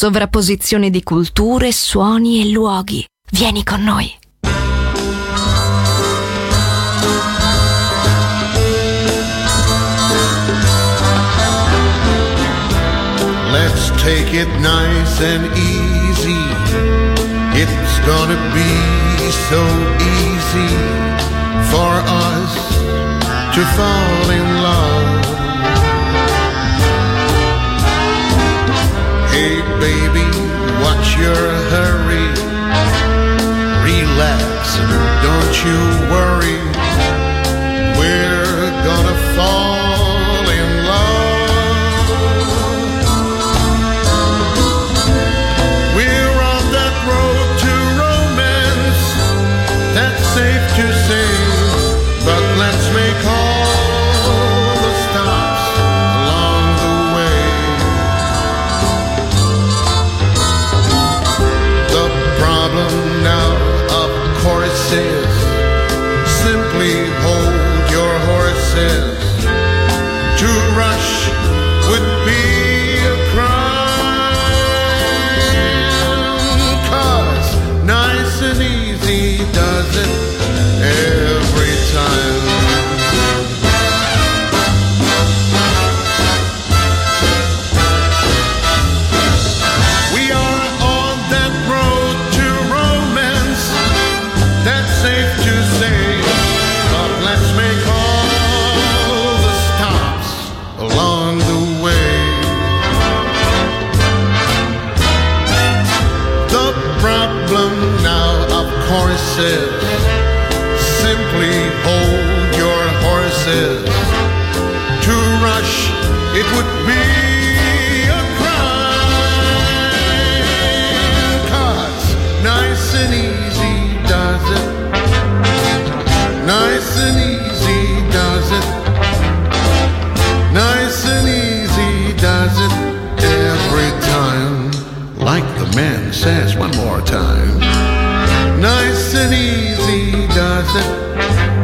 sovrapposizione di culture, suoni e luoghi. Vieni con noi. Let's take it nice and easy. It's gonna be so easy for us to fall an easy does it.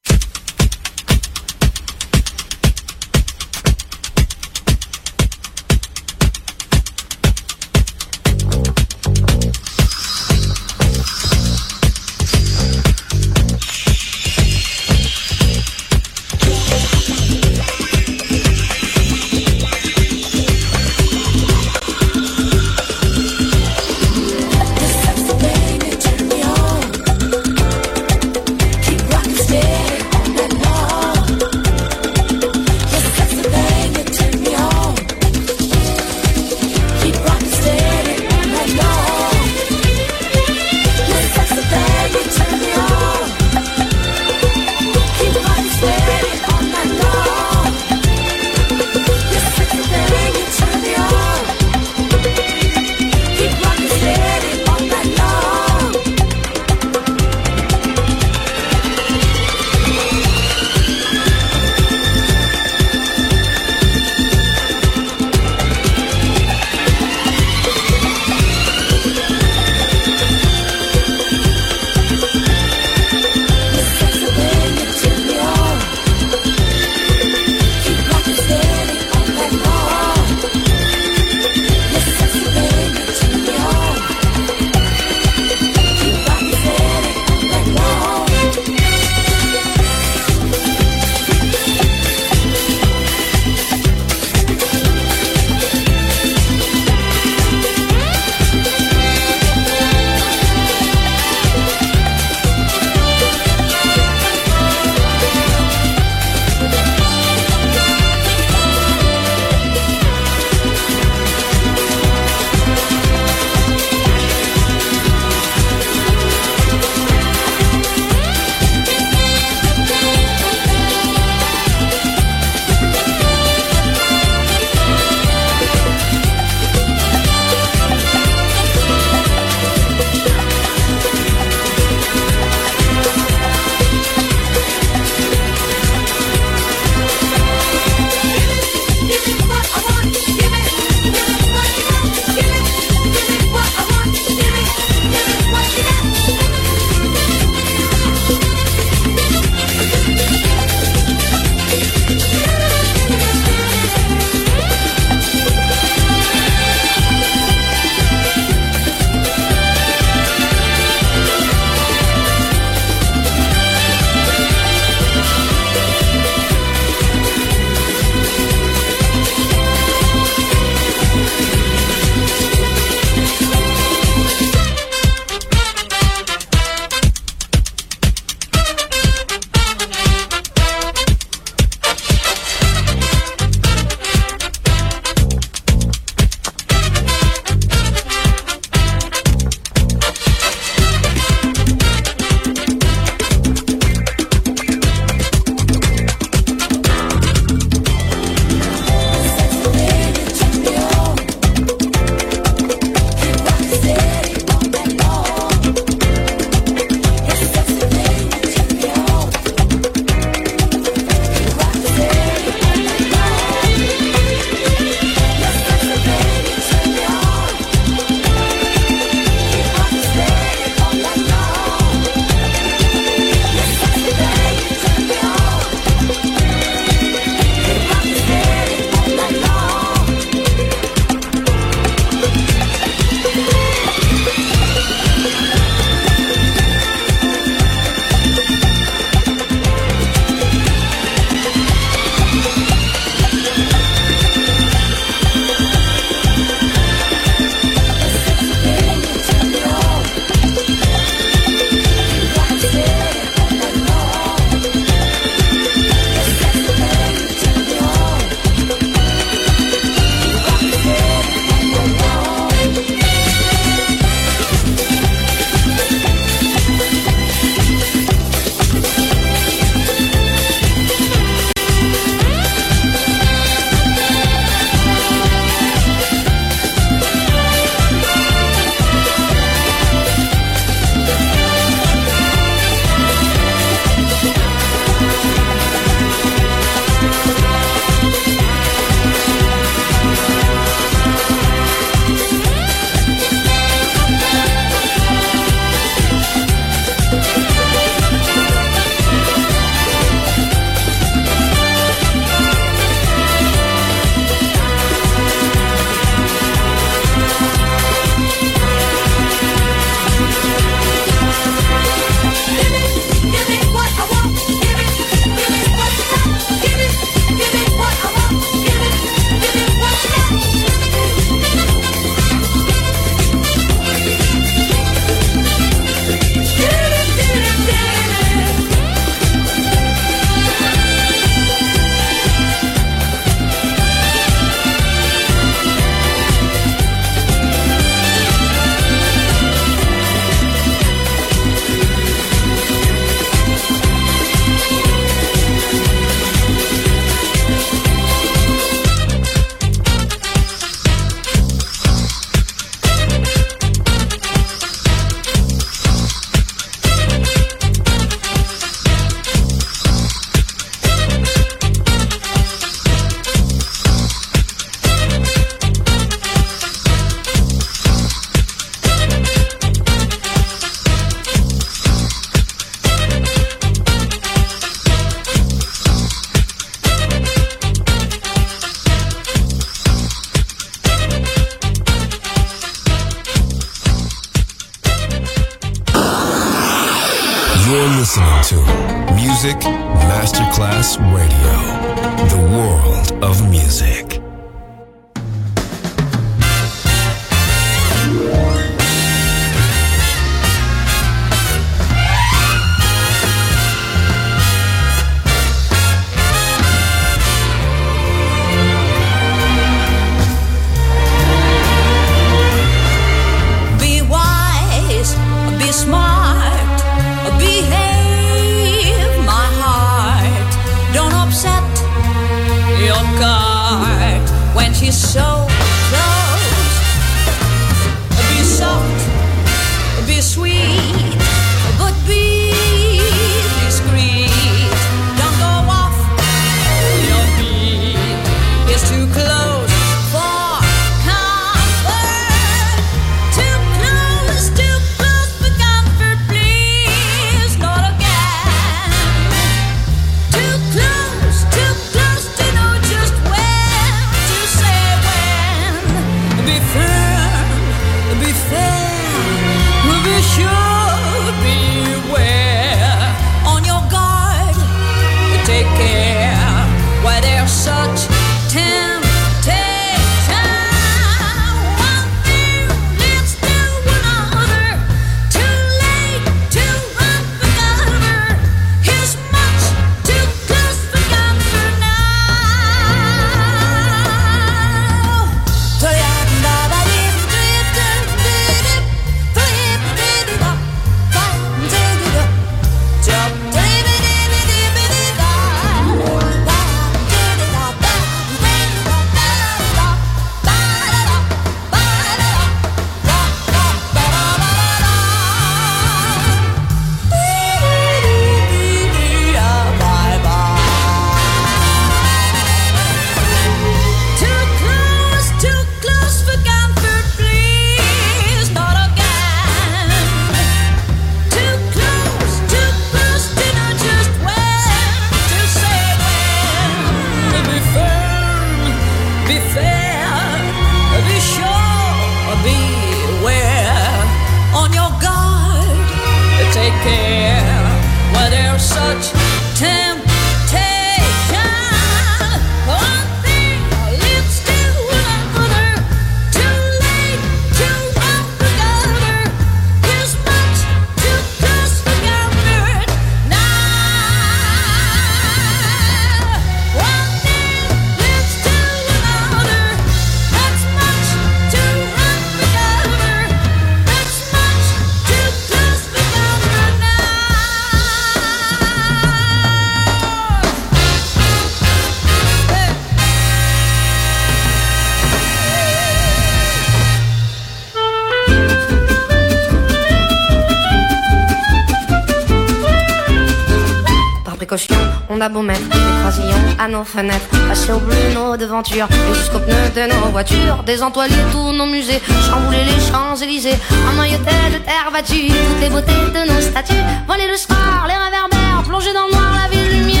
Précaution, on a beau mettre des croisillons à nos fenêtres, passer au bleu nos devantures et jusqu'aux pneus de nos voitures, désentoiler tous nos musées, chambouler les Champs-Élysées, emmailloter de terre battue toutes les beautés de nos statues, voler le soir, les réverbères, plonger dans le noir la ville lumière.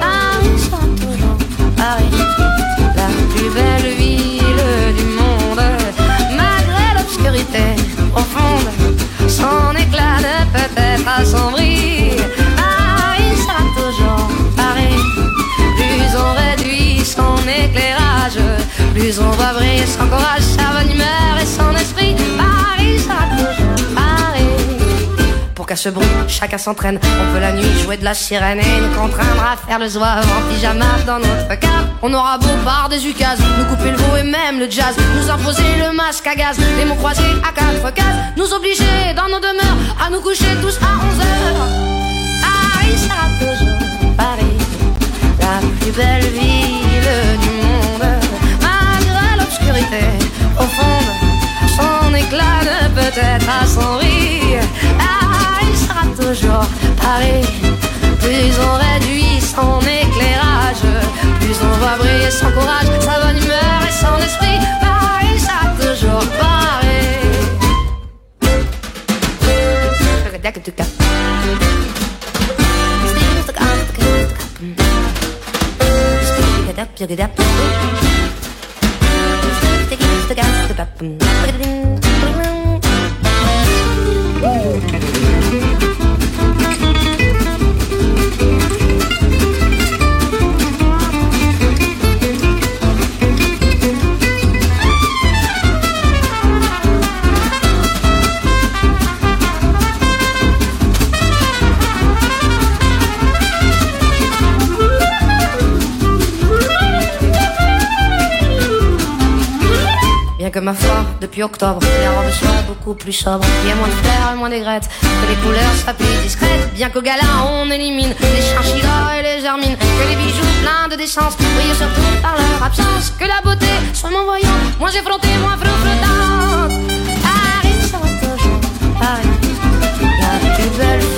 Paris Paris, la plus belle ville du monde, malgré l'obscurité profonde, son éclat de peut-être assombri. Plus on va briller son courage, sa bonne humeur et son esprit. Paris sera toujours Paris. Pour qu'à ce bruit, chacun s'entraîne. On peut la nuit jouer de la sirène et nous contraindre à faire le zouave en pyjama dans notre cave. On aura beau par des ukases, nous couper le veau et même le jazz, nous imposer le masque à gaz, les mots croisés à quatre cases, nous obliger dans nos demeures à nous coucher tous à 11 heures. Paris sera toujours Paris, la plus belle ville du monde, au fond, son éclat ne peut être assombri. Paris sera toujours Paris. Plus on réduit son éclairage, plus on va briller son courage, sa bonne humeur et son esprit. Paris sera toujours Paris. Woo! Que ma foi, depuis octobre, les robes soient beaucoup plus sobres. Il y a moins de fleurs moins d'aigrettes, que les couleurs soient plus discrètes. Bien qu'au gala, on élimine les chinchillas et les germines. Que les bijoux pleins de décence brillent surtout par leur absence. Que la beauté soit moins voyante, moins effrontée, moins flottante. Paris Paris, la plus belle